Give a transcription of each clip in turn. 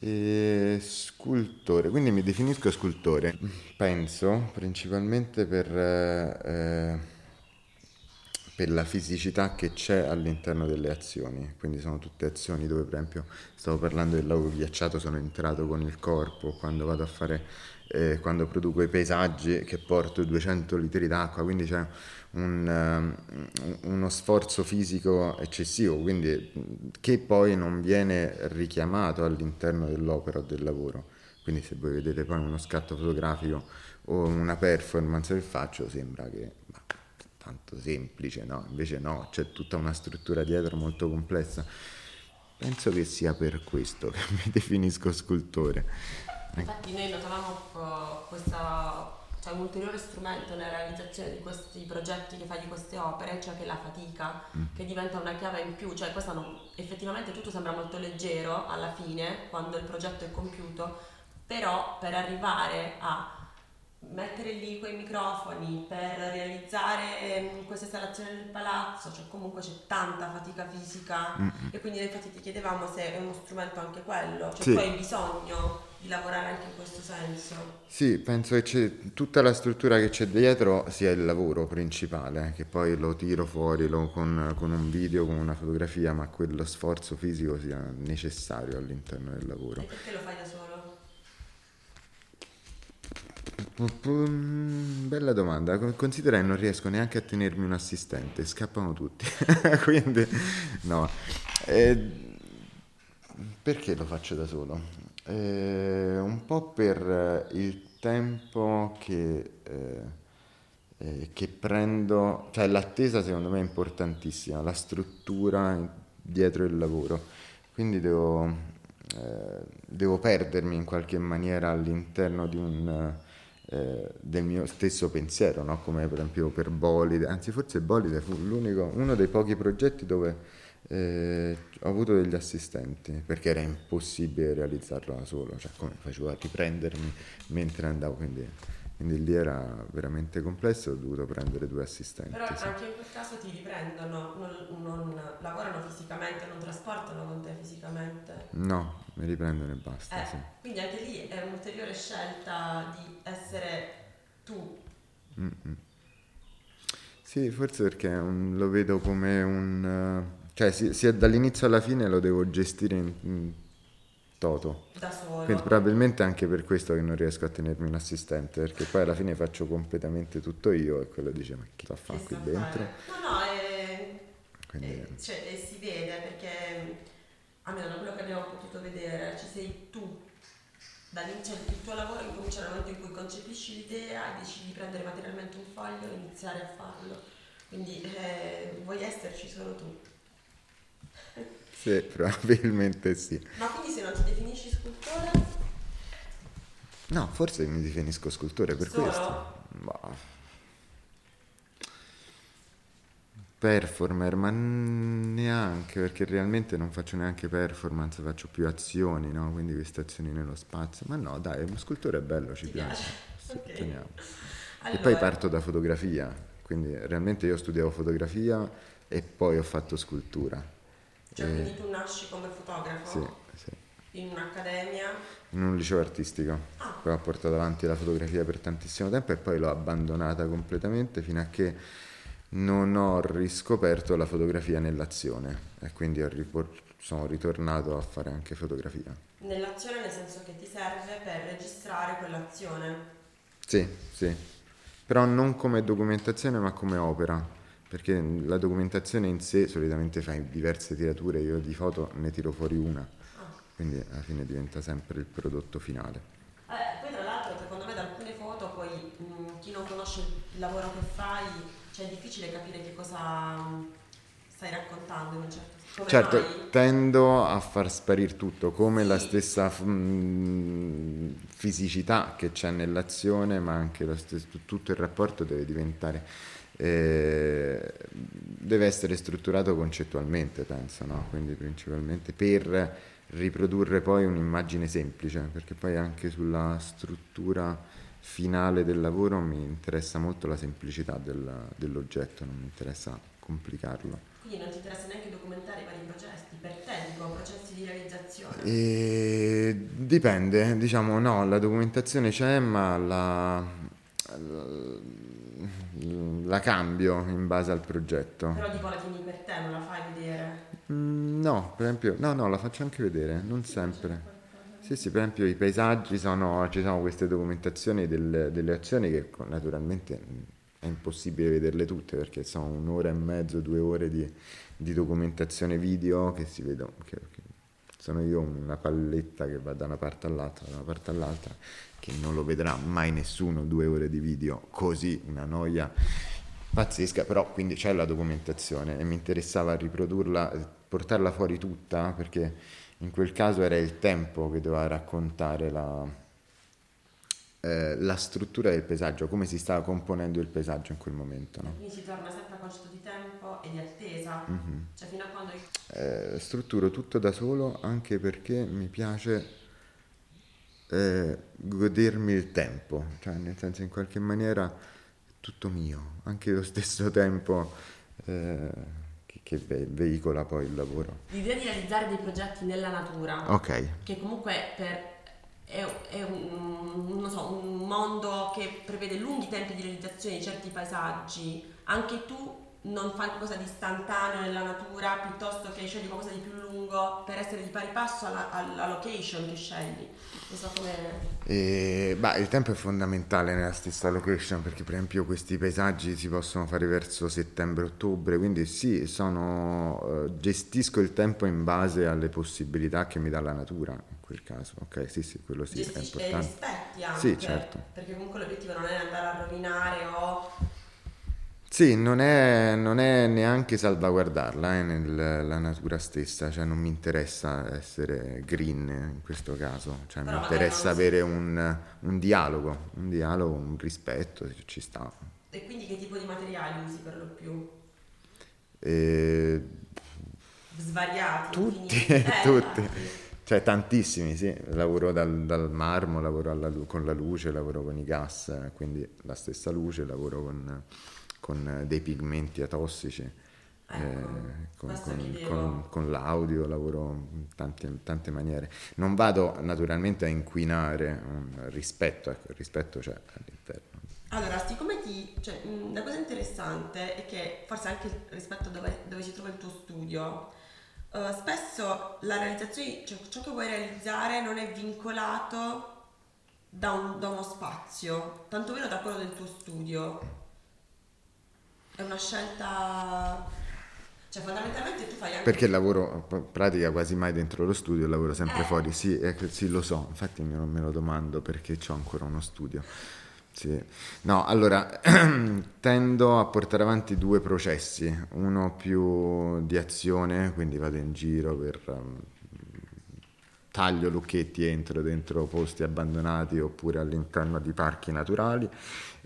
E scultore, quindi mi definisco scultore. Penso principalmente per, eh, per la fisicità che c'è all'interno delle azioni, quindi sono tutte azioni dove per esempio stavo parlando del lago ghiacciato, sono entrato con il corpo, quando vado a fare, eh, quando produco i paesaggi che porto 200 litri d'acqua, quindi c'è un, um, uno sforzo fisico eccessivo, quindi che poi non viene richiamato all'interno dell'opera o del lavoro. Quindi se voi vedete poi uno scatto fotografico o una performance che faccio sembra che bah, tanto semplice, no? Invece no, c'è tutta una struttura dietro molto complessa. Penso che sia per questo che mi definisco scultore. Infatti noi notavamo questa cioè un ulteriore strumento nella realizzazione di questi progetti che fai di queste opere, cioè che la fatica, mm. che diventa una chiave in più, cioè non, effettivamente tutto sembra molto leggero alla fine, quando il progetto è compiuto, però per arrivare a mettere lì quei microfoni, per realizzare ehm, questa installazione del palazzo, cioè comunque c'è tanta fatica fisica mm. e quindi infatti ti chiedevamo se è uno strumento anche quello, cioè sì. tu hai bisogno di lavorare anche in questo senso. Sì, penso che c'è, tutta la struttura che c'è dietro sia il lavoro principale, che poi lo tiro fuori lo, con, con, un video, con una fotografia, ma quello sforzo fisico sia necessario all'interno del lavoro. E perché lo fai da solo? Bella domanda, considera che non riesco neanche a tenermi un assistente, scappano tutti, quindi no. Eh, perché lo faccio da solo? Eh, un po' per il tempo che, eh, eh, che prendo, cioè l'attesa secondo me è importantissima, la struttura dietro il lavoro, quindi devo, eh, devo perdermi in qualche maniera all'interno un, eh, del mio stesso pensiero, no? come per esempio per Bolide, anzi forse Bolide fu uno dei pochi progetti dove eh, ho avuto degli assistenti perché era impossibile realizzarlo da solo, cioè come facevo a riprendermi mentre andavo, quindi, quindi lì era veramente complesso, ho dovuto prendere due assistenti. Però sì. anche in quel caso ti riprendono, non, non, lavorano fisicamente, non trasportano con te fisicamente? No, mi riprendono e basta. Eh, sì. Quindi anche lì è un'ulteriore scelta di essere tu. Mm-mm. Sì, forse perché un, lo vedo come un cioè, sia dall'inizio alla fine lo devo gestire in, in toto. Da solo. Quindi probabilmente anche per questo che non riesco a tenermi un assistente, perché poi alla fine faccio completamente tutto io e quello dice ma chi lo fa qui dentro? No, no, è, Quindi... è, cioè, si vede perché almeno da quello che abbiamo potuto vedere ci sei tu. Cioè, il tuo lavoro incomincia nel momento in cui concepisci l'idea e decidi di prendere materialmente un foglio e iniziare a farlo. Quindi eh, vuoi esserci solo tu. Sì, probabilmente sì. Ma quindi se non ti definisci scultore? No, forse mi definisco scultore per Solo? questo. Bah. Performer, ma neanche, perché realmente non faccio neanche performance, faccio più azioni, no? Quindi queste azioni nello spazio. Ma no, dai, uno scultore è bello, ci piace. piace. okay. allora. E poi parto da fotografia, quindi realmente io studiavo fotografia e poi ho fatto scultura cioè, e... quindi tu nasci come fotografo? Sì, sì. In un'accademia? In un liceo artistico. Ah. Poi ho portato avanti la fotografia per tantissimo tempo e poi l'ho abbandonata completamente fino a che non ho riscoperto la fotografia nell'azione e quindi ripor- sono ritornato a fare anche fotografia. Nell'azione nel senso che ti serve per registrare quell'azione? Sì, sì, però non come documentazione ma come opera perché la documentazione in sé solitamente fai diverse tirature, io di foto ne tiro fuori una, quindi alla fine diventa sempre il prodotto finale. Eh, poi tra l'altro secondo me da alcune foto poi mh, chi non conosce il lavoro che fai, cioè è difficile capire che cosa stai raccontando in un certo senso. Certo, mai? tendo a far sparire tutto, come sì. la stessa mh, fisicità che c'è nell'azione, ma anche stesso, tutto il rapporto deve diventare eh, deve essere strutturato concettualmente, penso, no? quindi principalmente per riprodurre poi un'immagine semplice, perché poi anche sulla struttura finale del lavoro mi interessa molto la semplicità del, dell'oggetto, non mi interessa complicarlo. Quindi non ti interessa neanche documentare i vari processi, per te dico processi di realizzazione? E dipende, diciamo no, la documentazione c'è, ma la, la cambio in base al progetto. Però tipo la tieni per te, non la fai vedere? Mm, no, per esempio, no, no, la faccio anche vedere, non sempre. Sì, sì, per esempio i paesaggi sono, ci sono queste documentazioni del- delle azioni che naturalmente è impossibile vederle tutte perché sono un'ora e mezzo, due ore di, di documentazione video che si vedono, che, che sono io una palletta che va da una parte all'altra, da una parte all'altra, che non lo vedrà mai nessuno, due ore di video così, una noia pazzesca, però quindi c'è la documentazione e mi interessava riprodurla, eh, portarla fuori tutta perché in quel caso era il tempo che doveva raccontare la, eh, la struttura del paesaggio, come si stava componendo il paesaggio in quel momento. No? Quindi si torna sempre al concetto di tempo e di attesa, Mhm. cioè fino a quando... Eh, strutturo tutto da solo anche perché mi piace eh, godermi il tempo, cioè nel senso in qualche maniera è tutto mio, anche lo stesso tempo eh, che, che ve- veicola poi il lavoro. L'idea di realizzare dei progetti nella natura, Ok, che comunque per- è, è un, non so, un mondo che prevede lunghi tempi di realizzazione di certi paesaggi, anche tu non fai qualcosa di istantaneo nella natura piuttosto che scegli qualcosa di più lungo per essere di pari passo alla, alla location che scegli. Non so come... E, bah, il tempo è fondamentale nella stessa location perché per esempio questi paesaggi si possono fare verso settembre-ottobre, quindi sì, sono, eh, gestisco il tempo in base alle possibilità che mi dà la natura in quel caso. Ok, sì, sì, quello sì è gestisci e importante. rispetti anche. Sì, certo. Perché comunque l'obiettivo non è andare a rovinare o... Sì, non è, non è neanche salvaguardarla eh, nel- la natura stessa, cioè non mi interessa essere green in questo caso, cioè mi interessa avere un, un dialogo, un dialogo, un rispetto, ci sta. E quindi che tipo di materiali usi per lo più? E Svariati, Tutti. Eh, tutti. infatti. Cioè tantissimi, sì, lavoro dal, dal marmo, lavoro alla con la luce, lavoro con i gas, eh, quindi la stessa luce, lavoro con, con eh, dei pigmenti atossici, eh, Ecco, con, questo con- vedevo. con- con l'audio, lavoro in tante, tante maniere. Non vado naturalmente a inquinare un rispetto, ecco, il rispetto c'è all'interno. Allora, siccome ti... Cioè, mh, la cosa interessante è che forse anche rispetto a dove, dove si trova il tuo studio, eh, spesso la realizzazione, cioè ciò che vuoi realizzare non è vincolato da, un- da uno spazio, tanto meno da quello del tuo studio. È una scelta... Cioè, fondamentalmente tu fai anche... Perché lavoro pratica quasi mai dentro lo studio, lavoro sempre Eh. fuori. Sì, eh, sì, lo so, infatti me lo, me lo domando perché ho ancora uno studio. Sì. No, allora, tendo a portare avanti due processi, uno più di azione, quindi vado in giro per... taglio lucchetti, entro dentro posti abbandonati oppure all'interno di parchi naturali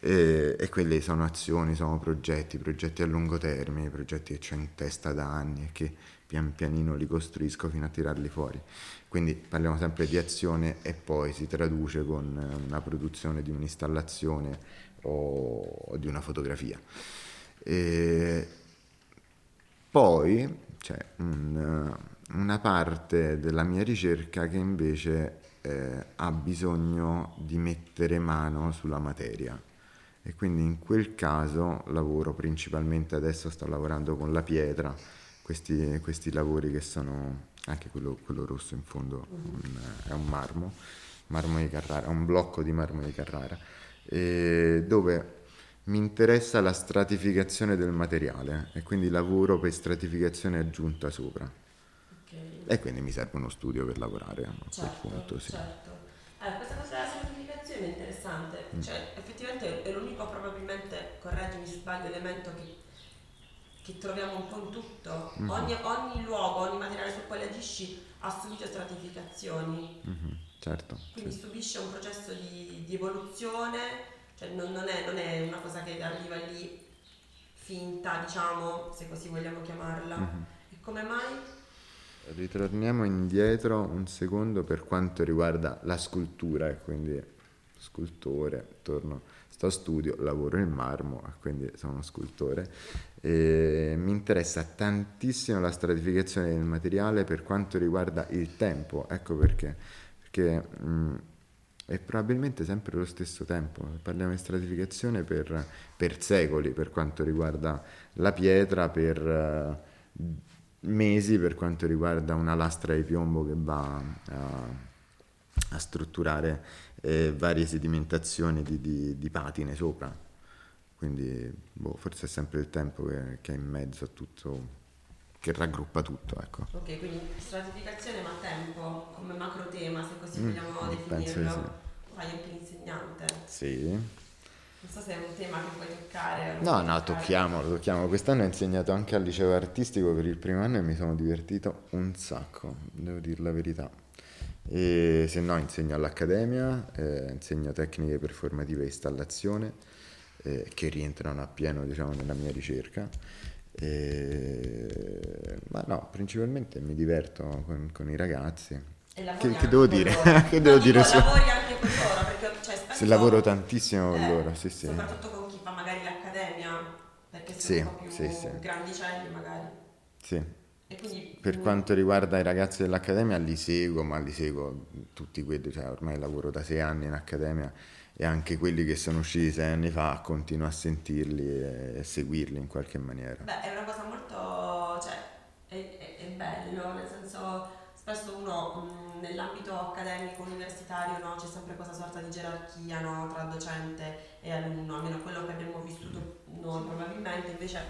e, e quelle sono azioni, sono progetti, progetti a lungo termine, progetti che ho in testa da anni e che pian pianino li costruisco fino a tirarli fuori. Quindi parliamo sempre di azione e poi si traduce con eh, una produzione di un'installazione o, o di una fotografia. E poi c'è un, eh, una parte della mia ricerca che invece eh, ha bisogno di mettere mano sulla materia e quindi in quel caso lavoro principalmente, adesso sto lavorando con la pietra, questi, questi lavori che sono, anche quello, quello rosso in fondo un- è un marmo, marmo di Carrara, un blocco di marmo di Carrara, dove mi interessa la stratificazione del materiale e quindi lavoro per stratificazione aggiunta sopra. E quindi mi serve uno studio per lavorare a quel Certo, punto. Sì. certo. Allora, questa cosa della semplificazione è interessante, Mm. cioè effettivamente è l'unico probabilmente, correggimi se sbaglio, elemento che, che troviamo un po' in tutto. Mhm. Ogni, ogni luogo, ogni materiale sul quale agisci ha subito stratificazioni, Mhm, certo. quindi sì. subisce un processo di, di evoluzione, cioè non, non è, non è una cosa che arriva lì finta, diciamo, se così vogliamo chiamarla. Mhm. E come mai? Ritorniamo indietro un secondo per quanto riguarda la scultura e quindi scultore, torno, sto a studio, lavoro in marmo, quindi sono uno scultore. E mi interessa tantissimo la stratificazione del materiale per quanto riguarda il tempo, ecco perché, perché mh, è probabilmente sempre lo stesso tempo, parliamo di stratificazione per, per secoli per quanto riguarda la pietra, per uh, mesi per quanto riguarda una lastra di piombo che va a, a strutturare eh, varie sedimentazioni di, di, di, patine sopra. Quindi boh, forse è sempre il tempo che, che, è in mezzo a tutto, che raggruppa tutto. Ecco. Ok, quindi stratificazione ma tempo come macro tema, se così mm, vogliamo definirlo. Sì. Fai anche l'insegnante. Sì. Non so se è un tema che puoi toccare. No, no, tocchiamolo, tocchiamolo. Quest'anno ho insegnato anche al liceo artistico per il primo anno e mi sono divertito un sacco, devo dire la verità. E se no insegno all'accademia, eh, insegno tecniche performative e installazione eh, che rientrano appieno diciamo, nella mia ricerca. E... Ma no, principalmente mi diverto con, con i ragazzi. Che, che, devo dire? che devo no, dire? Su... lavori anche con loro perché cioè, Se lavoro tantissimo con eh, loro, sì, sì. Soprattutto con chi fa magari l'accademia, perché sono sì, un po' più sì, sì. grandicelli magari. Sì. Quindi, per quanto riguarda i ragazzi dell'accademia li seguo, ma li seguo tutti quelli, cioè ormai lavoro da sei anni in accademia e anche quelli che sono usciti sei anni fa continuo a sentirli e seguirli in qualche maniera. Beh, è una cosa molto, cioè, è, è, è bello, nel senso spesso uno mh, nell'ambito accademico universitario no, c'è sempre questa sorta di gerarchia no, tra docente e alunno, almeno quello che abbiamo vissuto noi probabilmente, invece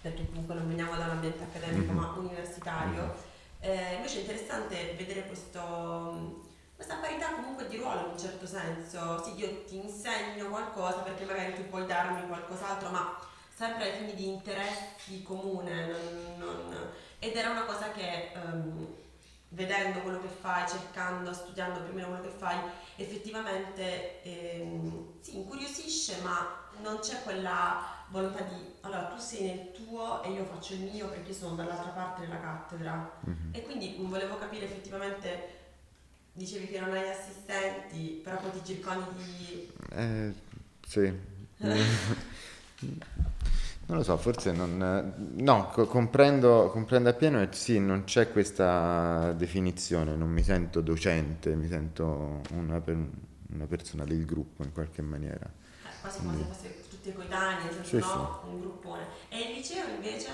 perché comunque non veniamo da un ambiente accademico mm-hmm. ma universitario. Mm-hmm. Eh, invece è interessante vedere questo, questa parità comunque di ruolo in un certo senso. Sì, io ti insegno qualcosa perché magari tu puoi darmi qualcos'altro, ma sempre ai fini di interessi comune. Non, non... ed era una cosa che um, vedendo quello che fai, cercando, studiando più o meno quello che fai, effettivamente ehm, sì, incuriosisce, ma non c'è quella volontà di allora tu sei nel tuo e io faccio il mio perché sono dall'altra parte della cattedra. Mm-hmm. E quindi volevo capire effettivamente, dicevi che non hai assistenti, però poi ti circondi di... Eh, sì. Non lo so, forse non... No, comprendo, comprendo appieno e sì, non c'è questa definizione, non mi sento docente, mi sento una, per, una persona del gruppo in qualche maniera. Quasi come se fosse tutti coetanei, senso sì, no, sì. un gruppone. E il liceo invece?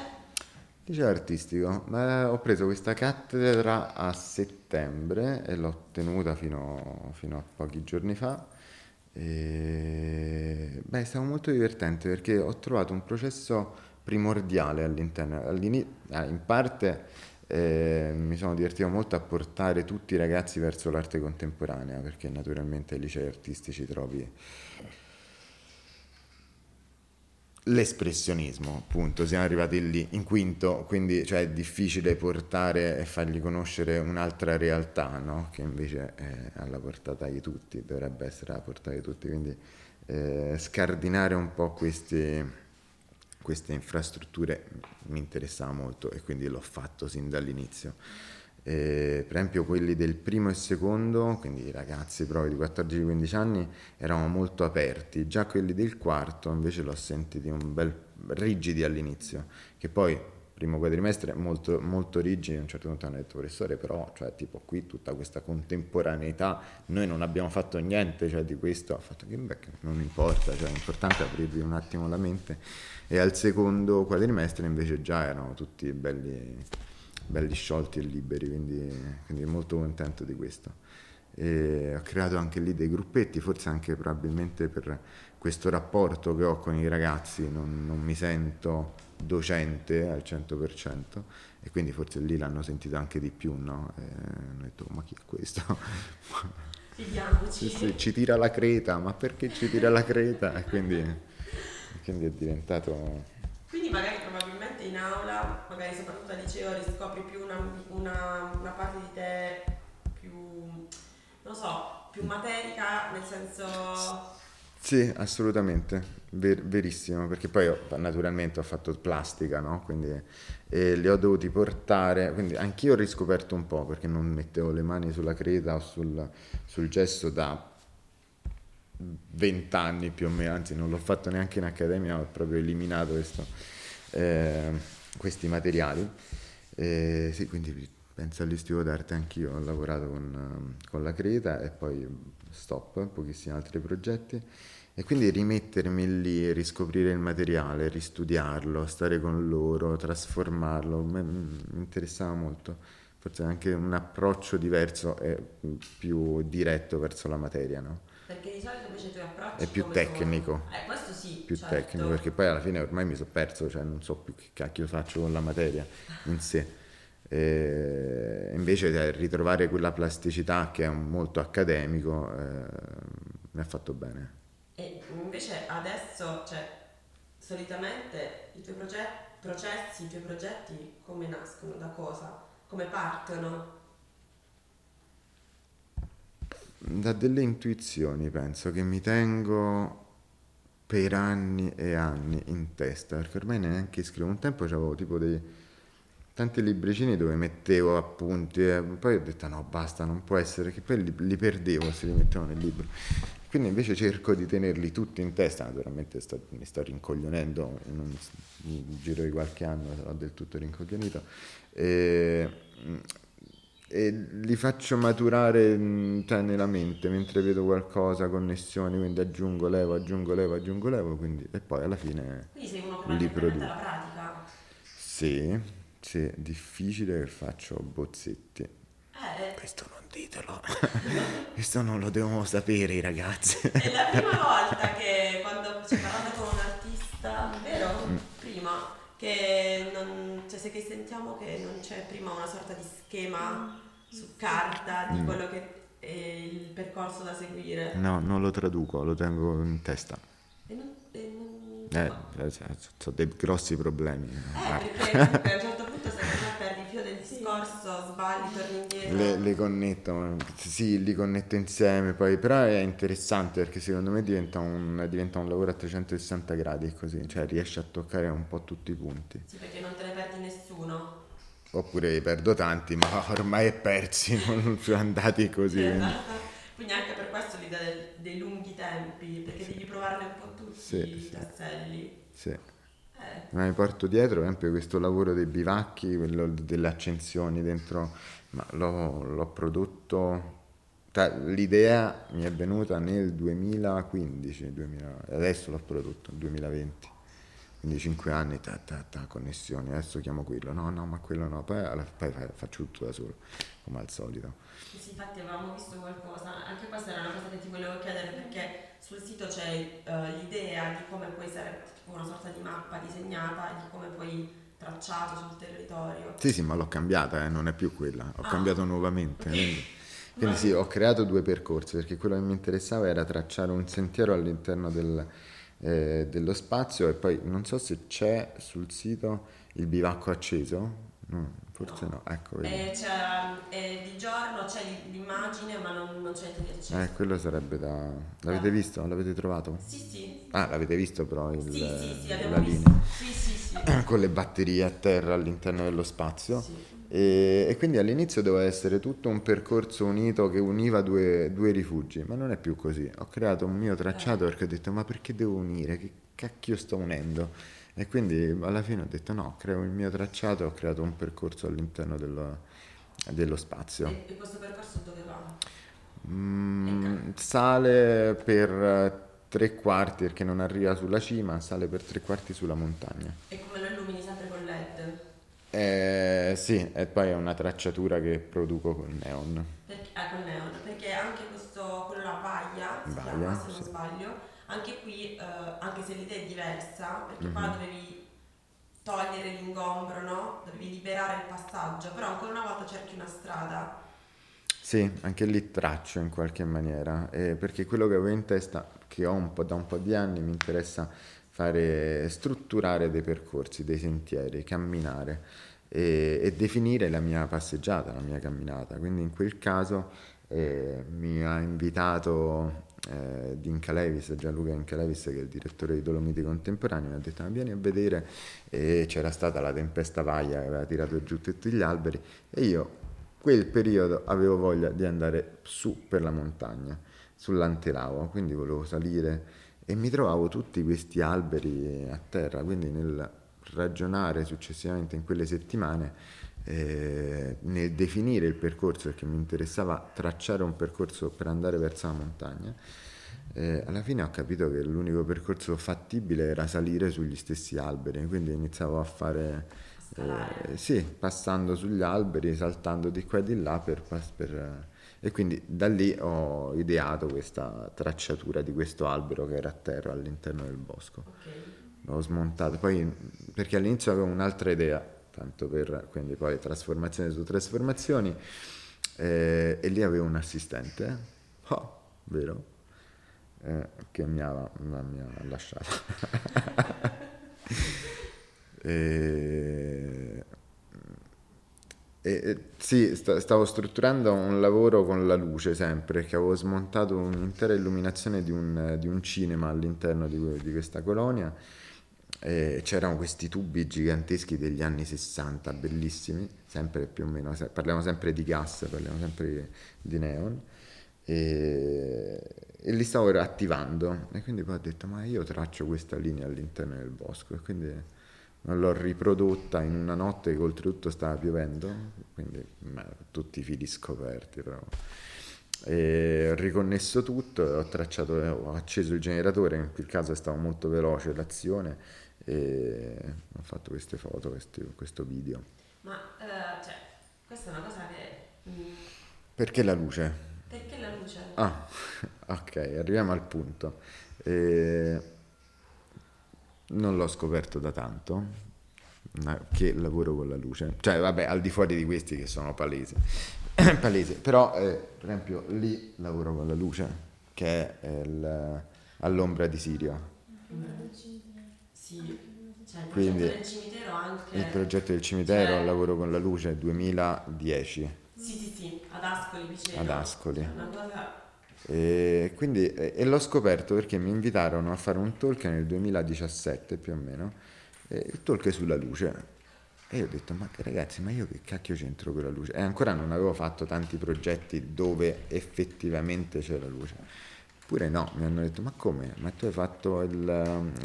Liceo artistico, Beh, ho preso questa cattedra a settembre e l'ho tenuta fino, fino a pochi giorni fa e, beh, è stato molto divertente perché ho trovato un processo primordiale all'interno. Ah, in parte eh, mi sono divertito molto a portare tutti i ragazzi verso l'arte contemporanea perché naturalmente ai licei artistici trovi l'espressionismo, appunto, siamo arrivati lì in quinto, quindi cioè, è difficile portare e fargli conoscere un'altra realtà, no? che invece è alla portata di tutti, dovrebbe essere alla portata di tutti, quindi eh, scardinare un po' questi, queste infrastrutture mi interessava molto e quindi l'ho fatto sin dall'inizio. Eh, per esempio quelli del primo e secondo, quindi i ragazzi proprio di 14-15 anni, erano molto aperti, già quelli del quarto invece l'ho sentiti un bel rigidi all'inizio, che poi primo quadrimestre molto, molto rigidi, a un certo punto hanno detto professore però, cioè tipo qui tutta questa contemporaneità, noi non abbiamo fatto niente cioè, di questo, ha fatto che beh, non importa, cioè, è importante aprirvi un attimo la mente e al secondo quadrimestre invece già erano tutti belli belli sciolti e liberi, quindi, quindi molto contento di questo. E ho creato anche lì dei gruppetti, forse anche probabilmente per questo rapporto che ho con i ragazzi, non, non mi sento docente al 100% e quindi forse lì l'hanno sentito anche di più, no? E hanno detto ma chi è questo? Fidiamoci. Sì, ci tira la creta, ma perché ci tira la creta? E quindi, quindi è diventato... Quindi magari probabilmente in aula, magari soprattutto al liceo, riscopri più una, una, una parte di te più, non so, più materica, nel senso... Sì, assolutamente, Ver- verissimo, perché poi ho, naturalmente ho fatto plastica, no? Quindi e li ho dovuti portare, quindi anch'io ho riscoperto un po', perché non mettevo le mani sulla creta o sul, sul gesso da vent'anni più o meno, anzi non l'ho fatto neanche in accademia, ho proprio eliminato questo, eh, questi materiali. Eh, sì, quindi penso all'istituto d'arte anch'io, ho lavorato con, con la Creta e poi stop, pochissimi altri progetti. E quindi rimettermi lì, riscoprire il materiale, ristudiarlo, stare con loro, trasformarlo, mi interessava molto. Forse anche un approccio diverso e più diretto verso la materia, no? Perché di solito invece i tuoi approcci è più tecnico. Sono... Eh, questo sì. Più certo. tecnico, perché poi alla fine ormai mi sono perso, cioè non so più che cacchio faccio con la materia in sé. E invece ritrovare quella plasticità che è molto accademico eh, mi ha fatto bene. E invece adesso, cioè, solitamente i tuoi progetti, processi, i tuoi progetti come nascono? Da cosa? Come partono? Da delle intuizioni penso che mi tengo per anni e anni in testa, perché ormai neanche scrivo. Un tempo avevo tipo dei tanti libricini dove mettevo appunti, e poi ho detto no basta, non può essere, che poi li, li perdevo se li mettevo nel libro. Quindi invece cerco di tenerli tutti in testa, naturalmente sto, mi sto rincoglionendo in un, in un, giro di qualche anno, sarò del tutto rincoglionito, e, e li faccio maturare cioè, nella mente mentre vedo qualcosa, connessioni, quindi aggiungo, levo, aggiungo, levo, aggiungo, levo, quindi, e poi alla fine quindi sei uno li produco. pratica? Sì, sì, difficile che faccio bozzetti. Eh, Questo non ditelo, questo non lo devono sapere i ragazzi. È la prima volta che quando ci parlando con un artista, vero? Mm. Prima, che non, cioè se che sentiamo che non c'è prima una sorta di schema su carta di mm. quello che è il percorso da seguire. No, non lo traduco, lo tengo in testa. E non, e non... Eh, no. eh, ho dei grossi problemi. Eh, perché a un certo punto secondo me discorso, sbagli, torni indietro. Le, le, connetto, sì, li connetto insieme, poi, però è interessante perché secondo me diventa un, diventa un lavoro a 360 gradi così, cioè riesci a toccare un po' tutti i punti. Sì, perché non te ne perdi nessuno. Oppure perdo tanti, ma ormai è persi, non sono andati così. Esatto. Quindi anche per questo l'idea dei lunghi tempi, perché sì. devi provarne un po' tutti sì, i tasselli. Sì. Eh. Ma mi porto dietro, per esempio, questo lavoro dei bivacchi, quello delle accensioni dentro, ma l'ho, l'ho prodotto, cioè, l'idea mi è venuta nel 2015, 2000, adesso l'ho prodotto, nel 2020 quindi 5 anni, ta, ta, ta, connessioni, adesso chiamo quello, no, no, ma quello no, poi, poi faccio tutto da solo, come al solito. Sì, infatti avevamo visto qualcosa, anche questa era una cosa che ti volevo chiedere perché sul sito c'è uh, l'idea di come puoi essere tipo una sorta di mappa disegnata e di come poi tracciato sul territorio. Sì, sì, ma l'ho cambiata, eh, non è più quella, ho ah. cambiato nuovamente. Quindi, quindi sì, ho creato due percorsi perché quello che mi interessava era tracciare un sentiero all'interno del, eh, dello spazio e poi non so se c'è sul sito il bivacco acceso, no, forse no, no. ecco. Eh, eh, di giorno c'è l'immagine ma non, non c'è niente di acceso. Eh, quello sarebbe da... L'avete ah. visto? L'avete trovato? Sì, sì. Ah, l'avete visto però il, sì, sì, sì, la linea? Sì, sì, sì. Con le batterie a terra all'interno dello spazio. Sì. E, e, quindi all'inizio doveva essere tutto un percorso unito che univa due, due, rifugi, ma non è più così. Ho creato un mio tracciato perché ho detto ma perché devo unire? Che cacchio sto unendo? E quindi alla fine ho detto no, creo il mio tracciato ho creato un percorso all'interno dello, dello spazio. E, e, questo percorso dove va? Mm, sale per tre quarti perché non arriva sulla cima, sale per tre quarti sulla montagna. E come lo illumini sempre con LED? Eh, sì, e poi è una tracciatura che produco con neon. Perché, ah, con neon, perché anche questo, quello là, Vaglia, si Vaglia, se sì. non sbaglio, anche qui, eh, anche se l'idea è diversa, perché mm-hmm. qua dovevi togliere l'ingombro, no? Dovevi liberare il passaggio, però ancora una volta cerchi una strada. Sì, anche lì traccio in qualche maniera, eh, perché quello che avevo in testa, che ho un po' da un po' di anni, mi interessa fare, strutturare dei percorsi, dei sentieri, camminare e, e, definire la mia passeggiata, la mia camminata. Quindi in quel caso eh, mi ha invitato eh, Dinka Levis, Gianluca Dinka Levis, che è il direttore di Dolomiti Contemporanei, mi ha detto vieni a vedere. E c'era stata la tempesta Vaia che aveva tirato giù tutti gli alberi. E io quel periodo avevo voglia di andare su per la montagna sull'antelavo, quindi volevo salire e mi trovavo tutti questi alberi a terra, quindi nel ragionare successivamente in quelle settimane eh, nel definire il percorso perché mi interessava tracciare un percorso per andare verso la montagna eh, alla fine ho capito che l'unico percorso fattibile era salire sugli stessi alberi quindi iniziavo a fare eh, sì, passando sugli alberi saltando di qua e di là per, per, e quindi da lì ho ideato questa tracciatura di questo albero che era a terra all'interno del bosco. Okay. l'ho smontato. Poi perché all'inizio avevo un'altra idea tanto per quindi poi trasformazione su trasformazioni. Eh, e lì avevo un assistente oh, vero? Eh, che mi ha, mi ha lasciato. E, e, sì, stavo strutturando un lavoro con la luce sempre, che avevo smontato un'intera illuminazione di un, di un cinema all'interno di, di questa colonia e c'erano questi tubi giganteschi degli anni 60, bellissimi, sempre più o meno, parliamo sempre di gas, parliamo sempre di neon, e, e li stavo attivando e quindi poi ho detto ma io traccio questa linea all'interno del bosco e quindi l'ho riprodotta in una notte che oltretutto stava piovendo, quindi ma, tutti i fili scoperti però. E ho riconnesso tutto, ho tracciato, ho acceso il generatore, in quel caso è stato molto veloce l'azione e ho fatto queste foto, questi, questo video. Ma uh, cioè, questa è una cosa che... Mm, Perché la luce? Perché la luce? Ah, ok, arriviamo al punto. E... Non l'ho scoperto da tanto che lavoro con la luce, cioè vabbè al di fuori di questi che sono palesi, palesi. però eh, per esempio lì lavoro con la luce che è il, all'ombra di Sirio sì, cioè il Quindi, progetto del cimitero anche... Il progetto del cimitero, cioè, lavoro con la luce, 2010. Sì, sì, sì, ad Ascoli vicino. Ad Ascoli. Cosa... E, quindi, e l'ho scoperto perché mi invitarono a fare un talk nel 2017 più o meno, il talk è sulla luce. E io ho detto, ma ragazzi, ma io che cacchio c'entro con la luce? E ancora non avevo fatto tanti progetti dove effettivamente c'è la luce. Oppure no, mi hanno detto, ma come? Ma tu hai fatto il,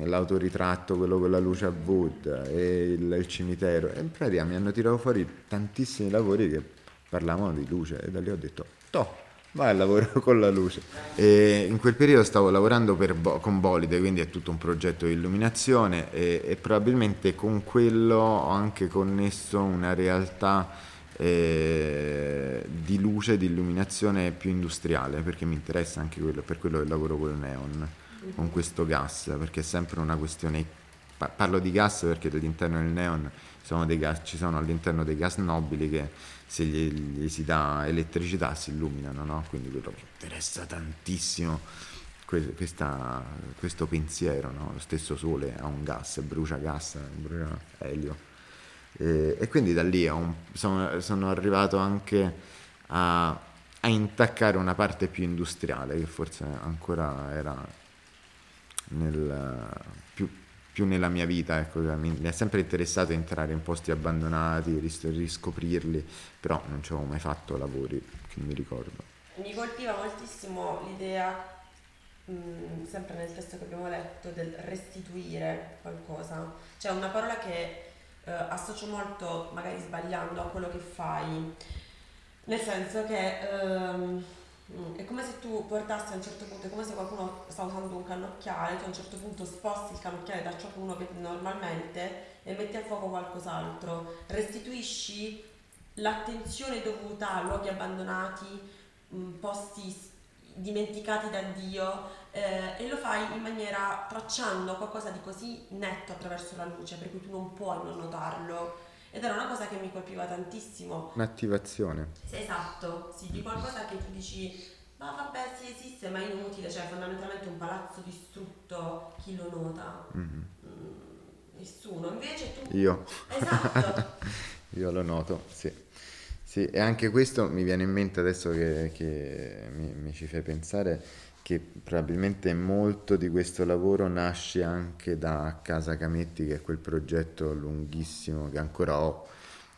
l'autoritratto, quello con la luce a wood e il, il, cimitero. E in pratica mi hanno tirato fuori tantissimi lavori che parlavano di luce e da lì ho detto, toh, vai al lavoro con la luce. E in quel periodo stavo lavorando Bo- con Bolide, quindi è tutto un progetto di illuminazione e, e probabilmente con quello ho anche connesso una realtà eh, di luce, di illuminazione più industriale, perché mi interessa anche quello, per quello che lavoro con il neon, con questo gas, perché è sempre una questione, parlo di gas perché all'interno del neon sono gas, ci sono all'interno dei gas nobili che se gli, gli si dà elettricità si illuminano, no? quindi quello mi interessa tantissimo questa, questo pensiero, no? lo stesso sole ha un gas, brucia gas, brucia elio e, e quindi da lì un, sono, sono, arrivato anche a, a, intaccare una parte più industriale che forse ancora era nel, più, più, nella mia vita. Ecco, mi, mi, è sempre interessato entrare in posti abbandonati, ris- riscoprirli, però non ci avevo mai fatto lavori che mi ricordo. Mi colpiva moltissimo l'idea sempre nel testo che abbiamo letto, del restituire qualcosa. C'è una parola che eh, associo molto, magari sbagliando, a quello che fai. Nel senso che ehm, è come se tu portassi a un certo punto, è come se qualcuno sta usando un cannocchiale, tu a un certo punto sposti il cannocchiale da ciò che uno vede normalmente e metti a fuoco qualcos'altro. Restituisci l'attenzione dovuta a luoghi abbandonati, posti dimenticati da Dio eh, e lo fai in maniera tracciando qualcosa di così netto attraverso la luce per cui tu non puoi non notarlo. Ed era una cosa che mi colpiva tantissimo. Un'attivazione. Sì, esatto. Sì, di qualcosa che tu dici ma vabbè sì esiste ma è inutile cioè fondamentalmente un palazzo distrutto chi lo nota? Mm-hmm. mm, nessuno. Invece tu io. Esatto. Io lo noto sì sì, e anche questo mi viene in mente adesso che, che mi, mi, ci fai pensare che probabilmente molto di questo lavoro nasce anche da Casa Cametti, che è quel progetto lunghissimo che ancora ho,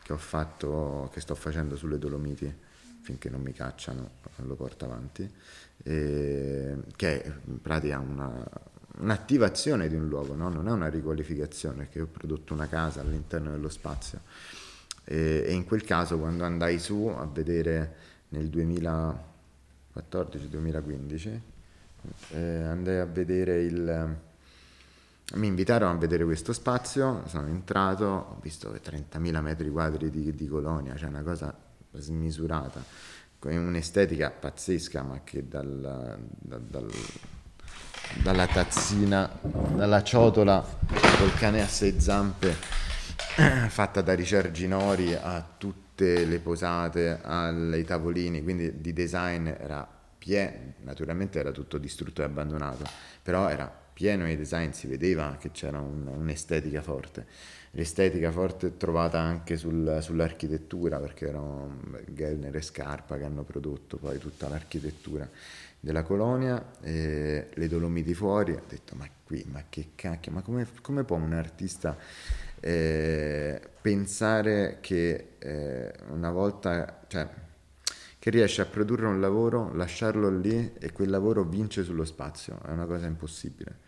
che ho fatto, che sto facendo sulle Dolomiti. finché non mi cacciano lo porto avanti, e, che è in pratica una, un'attivazione di un luogo, no? non è una riqualificazione, perché ho prodotto una casa all'interno dello spazio. E, e in quel caso quando andai su a vedere nel 2014-2015, eh, andai a vedere il mi invitarono a vedere questo spazio, sono entrato, ho visto 30.000 metri quadri di, di colonia, cioè una cosa smisurata, con un'estetica pazzesca, ma che dal, dal, dal, dalla tazzina, dalla ciotola col cane a sei zampe, fatta da Richard Ginori a tutte le posate, ai tavolini, quindi di design era pieno, naturalmente era tutto distrutto e abbandonato, però era pieno di design si vedeva che c'era un, un'estetica forte. L'estetica forte trovata anche sul, sull'architettura, perché erano Gellner e Scarpa che hanno prodotto poi tutta l'architettura della colonia, le Dolomiti fuori, ho detto ma qui, ma che cacchio, ma come, come può un artista eh, pensare che eh, una volta, cioè, che riesce a produrre un lavoro, lasciarlo lì e quel lavoro vince sullo spazio, è una cosa impossibile.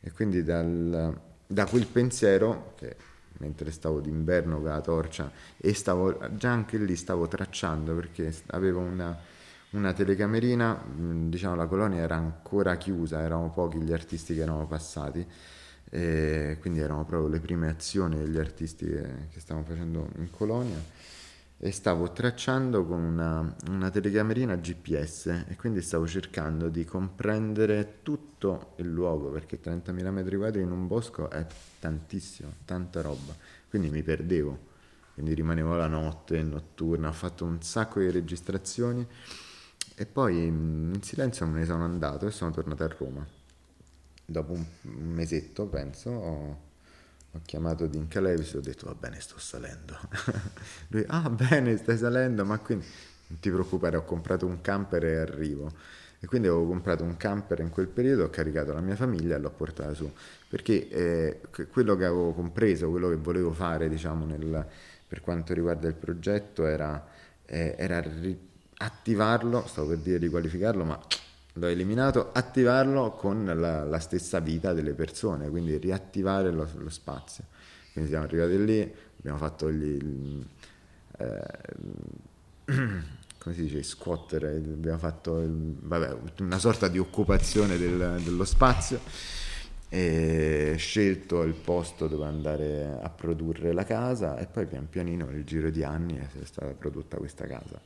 E quindi dal, da quel pensiero, che mentre stavo d'inverno con la torcia, e stavo, già anche lì stavo tracciando perché avevo una, una telecamerina, diciamo la colonia era ancora chiusa, erano pochi gli artisti che erano passati, quindi erano proprio le prime azioni degli artisti che, stavamo facendo in colonia. E stavo tracciando con una, una, telecamerina GPS e quindi stavo cercando di comprendere tutto il luogo perché 30.000 metri quadri in un bosco è tantissimo, tanta roba, quindi mi perdevo, quindi rimanevo la notte notturna, ho fatto un sacco di registrazioni e poi in silenzio me ne sono andato e sono tornato a Roma. Dopo un, mesetto penso ho ho chiamato Dean Calevis e ho detto va bene sto salendo. Lui ah bene stai salendo ma quindi non ti preoccupare ho comprato un camper e arrivo. E quindi avevo comprato un camper in quel periodo ho caricato la mia famiglia e l'ho portata su. Perché eh, quello che avevo compreso quello che volevo fare diciamo nel, per quanto riguarda il progetto era, eh, era ri- attivarlo stavo per dire riqualificarlo ma l'ho eliminato, attivarlo con la, la, stessa vita delle persone, quindi riattivare lo, lo, spazio. Quindi siamo arrivati lì, abbiamo fatto gli... Eh, come si dice, squatter, abbiamo fatto il, vabbè, una sorta di occupazione del, dello spazio e scelto il posto dove andare a produrre la casa e poi pian pianino nel giro di anni è stata prodotta questa casa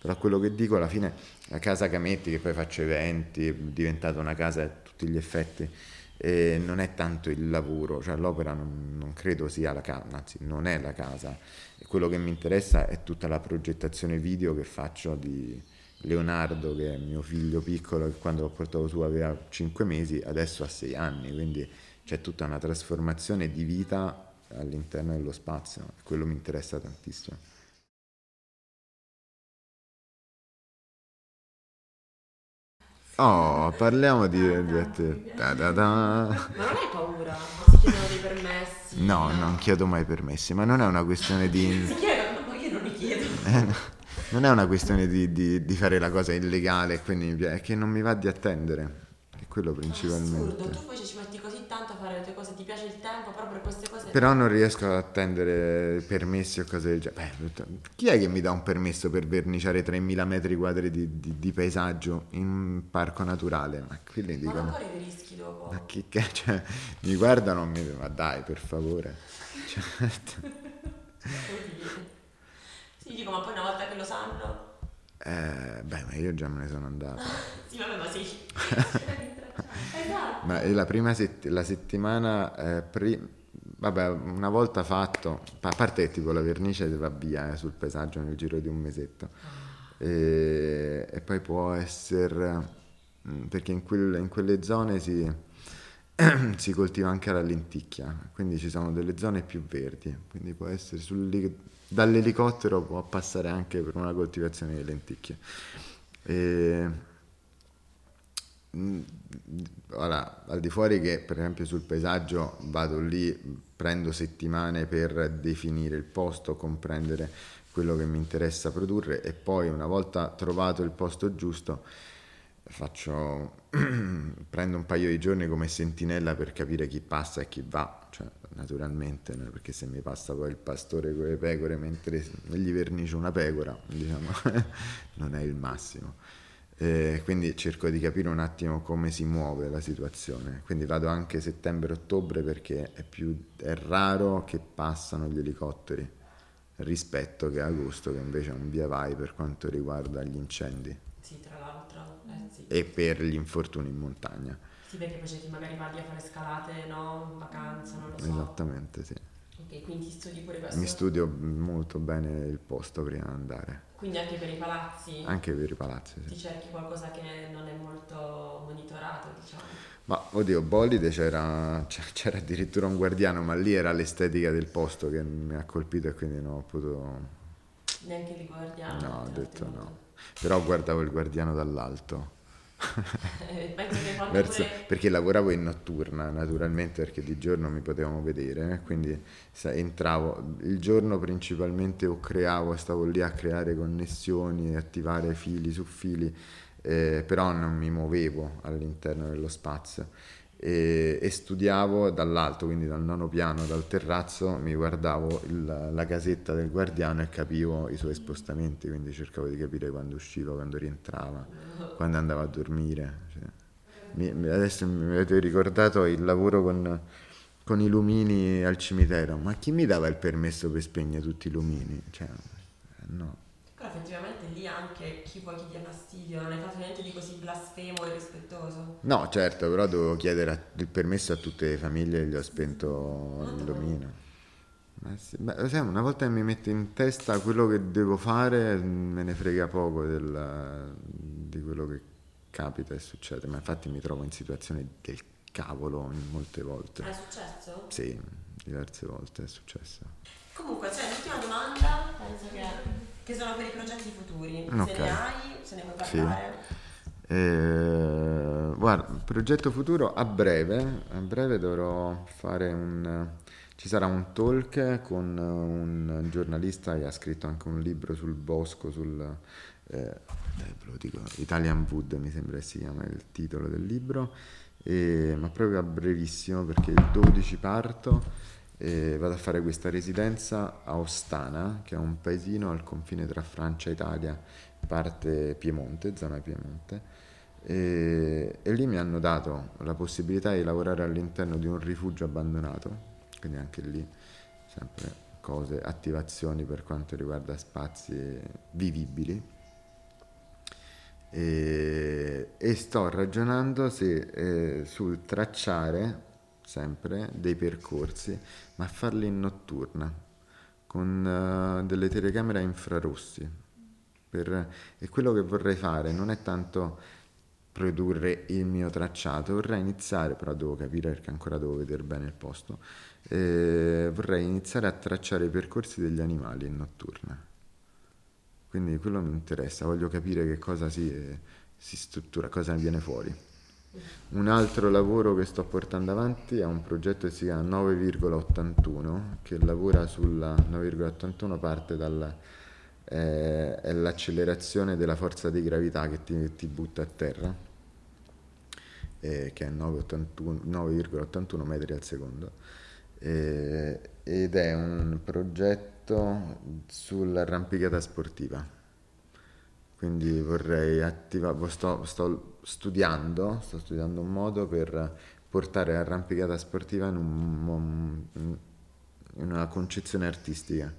però quello che dico alla fine la casa Cametti che poi faccio eventi è diventata una casa a tutti gli effetti e non è tanto il lavoro cioè l'opera non, non credo sia la casa anzi non è la casa. E quello che mi interessa è tutta la progettazione video che faccio di Leonardo che è mio figlio piccolo che quando l'ho portato su aveva 5 mesi adesso ha 6 anni. Quindi c'è tutta una trasformazione di vita all'interno dello spazio quello mi interessa tantissimo Oh, parliamo di, di da, da, da. Ma non hai paura? Si chiedono dei permessi? No, non chiedo mai permessi, ma non è una questione di... si chiedono, io non li chiedo. Eh, no. Non è una questione di, di, di, fare la cosa illegale, quindi è che non mi va di attendere. Quello principalmente. Assurdo, tu poi ci metti così tanto a fare le tue cose, ti piace il tempo, però per queste cose... Però non riesco ad attendere permessi o cose del genere. Beh, chi è che mi dà un permesso per verniciare 3.000 metri quadri di, di, di paesaggio in un parco naturale? Ma quelli dicono... Ma ancora i rischi dopo. Ma che cioè, mi guardano e mi dicono, ma dai, per favore. Certo. sì, dico, ma poi una volta che lo sanno... Eh, beh, ma io già me ne sono andato. sì, vabbè, ma sì. esatto. Ma la prima sett- la settimana eh, prima... Vabbè, una volta fatto, a parte che tipo la vernice va via eh, sul paesaggio nel giro di un mesetto, ah. e, e poi può essere, mm, perché in, quel, in quelle zone si, si, coltiva anche la lenticchia, quindi ci sono delle zone più verdi, quindi può essere sul, dall'elicottero può passare anche per una coltivazione di lenticchie. E, mm, ora, al di fuori che per esempio sul paesaggio vado lì, prendo settimane per definire il posto, comprendere quello che mi interessa produrre e poi una volta trovato il posto giusto faccio prendo un paio di giorni come sentinella per capire chi passa e chi va, cioè, naturalmente, no? perché se mi passa poi il pastore con le pecore mentre gli vernicio una pecora, diciamo, non è il massimo. Eh, quindi cerco di capire un attimo come si muove la situazione. Quindi vado anche settembre-ottobre perché è, più, è raro che passano gli elicotteri rispetto che agosto che invece è un via vai per quanto riguarda gli incendi. Sì, tra l'altro. E per gli infortuni in montagna. Sì, perché poi magari vai a fare scalate, no? In vacanza, non lo so. Esattamente, sì. Ok, quindi studi pure questo? Mi studio molto bene il posto prima di andare. Quindi anche per i palazzi? Anche per i palazzi, sì. Ti cerchi qualcosa che non è molto monitorato, diciamo? Ma oddio, Bolide c'era, c'era addirittura un guardiano, ma lì era l'estetica del posto che mi ha colpito e quindi non ho potuto... Neanche il guardiano? No, ho detto no. Però guardavo il guardiano dall'alto. Eh, Verso, perché lavoravo in notturna naturalmente perché di giorno mi potevamo vedere eh? quindi entravo il giorno principalmente o creavo stavo lì a creare connessioni attivare fili su fili eh, però non mi muovevo all'interno dello spazio e, e, studiavo dall'alto, quindi dal nono piano, dal terrazzo, mi guardavo il, la casetta del guardiano e capivo i suoi spostamenti, quindi cercavo di capire quando usciva, quando rientrava, quando andava a dormire. Cioè, mi, adesso mi avete ricordato il lavoro con, con, i lumini al cimitero, ma chi mi dava il permesso per spegnere tutti i lumini? Cioè, no effettivamente lì anche chi vuoi che dia fastidio, non hai fatto niente di così blasfemo e rispettoso. No, certo, però dovevo chiedere il permesso a tutte le famiglie e gli ho spento il lumino. Ma sì, beh, sai, una volta che mi metto in testa quello che devo fare, me ne frega poco del, di quello che capita e succede, ma infatti mi trovo in situazioni del cavolo molte volte. È successo? Sì, diverse volte è successo. Comunque, c'è cioè, l'ultima domanda, penso che che sono per i progetti futuri. Okay. Se ne hai, se ne vuoi parlare. Sì. Eh, guarda, progetto futuro a breve, a breve dovrò fare un... Ci sarà un talk con un giornalista che ha scritto anche un libro sul bosco, sul... Eh, dico, Italian Wood mi sembra che si chiama il titolo del libro, e, ma proprio a brevissimo perché il 12 parto e vado a fare questa residenza a Ostana, che è un paesino al confine tra Francia e Italia, parte Piemonte, zona Piemonte, e, e lì mi hanno dato la possibilità di lavorare all'interno di un rifugio abbandonato, quindi anche lì sempre cose, attivazioni per quanto riguarda spazi vivibili. E, e sto ragionando se, eh, sul tracciare sempre dei percorsi, ma farli in notturna con uh, delle telecamere a infrarossi. Per, e quello che vorrei fare non è tanto produrre il mio tracciato, vorrei iniziare, però devo capire perché ancora devo vedere bene il posto, eh, vorrei iniziare a tracciare i percorsi degli animali in notturna. Quindi quello mi interessa, voglio capire che cosa si, si struttura, cosa viene fuori. Un altro lavoro che sto portando avanti è un progetto che si chiama 9,81 che lavora sulla 9,81 parte dalla eh, è l'accelerazione della forza di gravità che ti, ti butta a terra eh, che è 9,81 metri al secondo eh, ed è un progetto sull'arrampicata sportiva. Quindi vorrei attivare, sto, sto, studiando, sto studiando un modo per portare l'arrampicata sportiva in, un, in una concezione artistica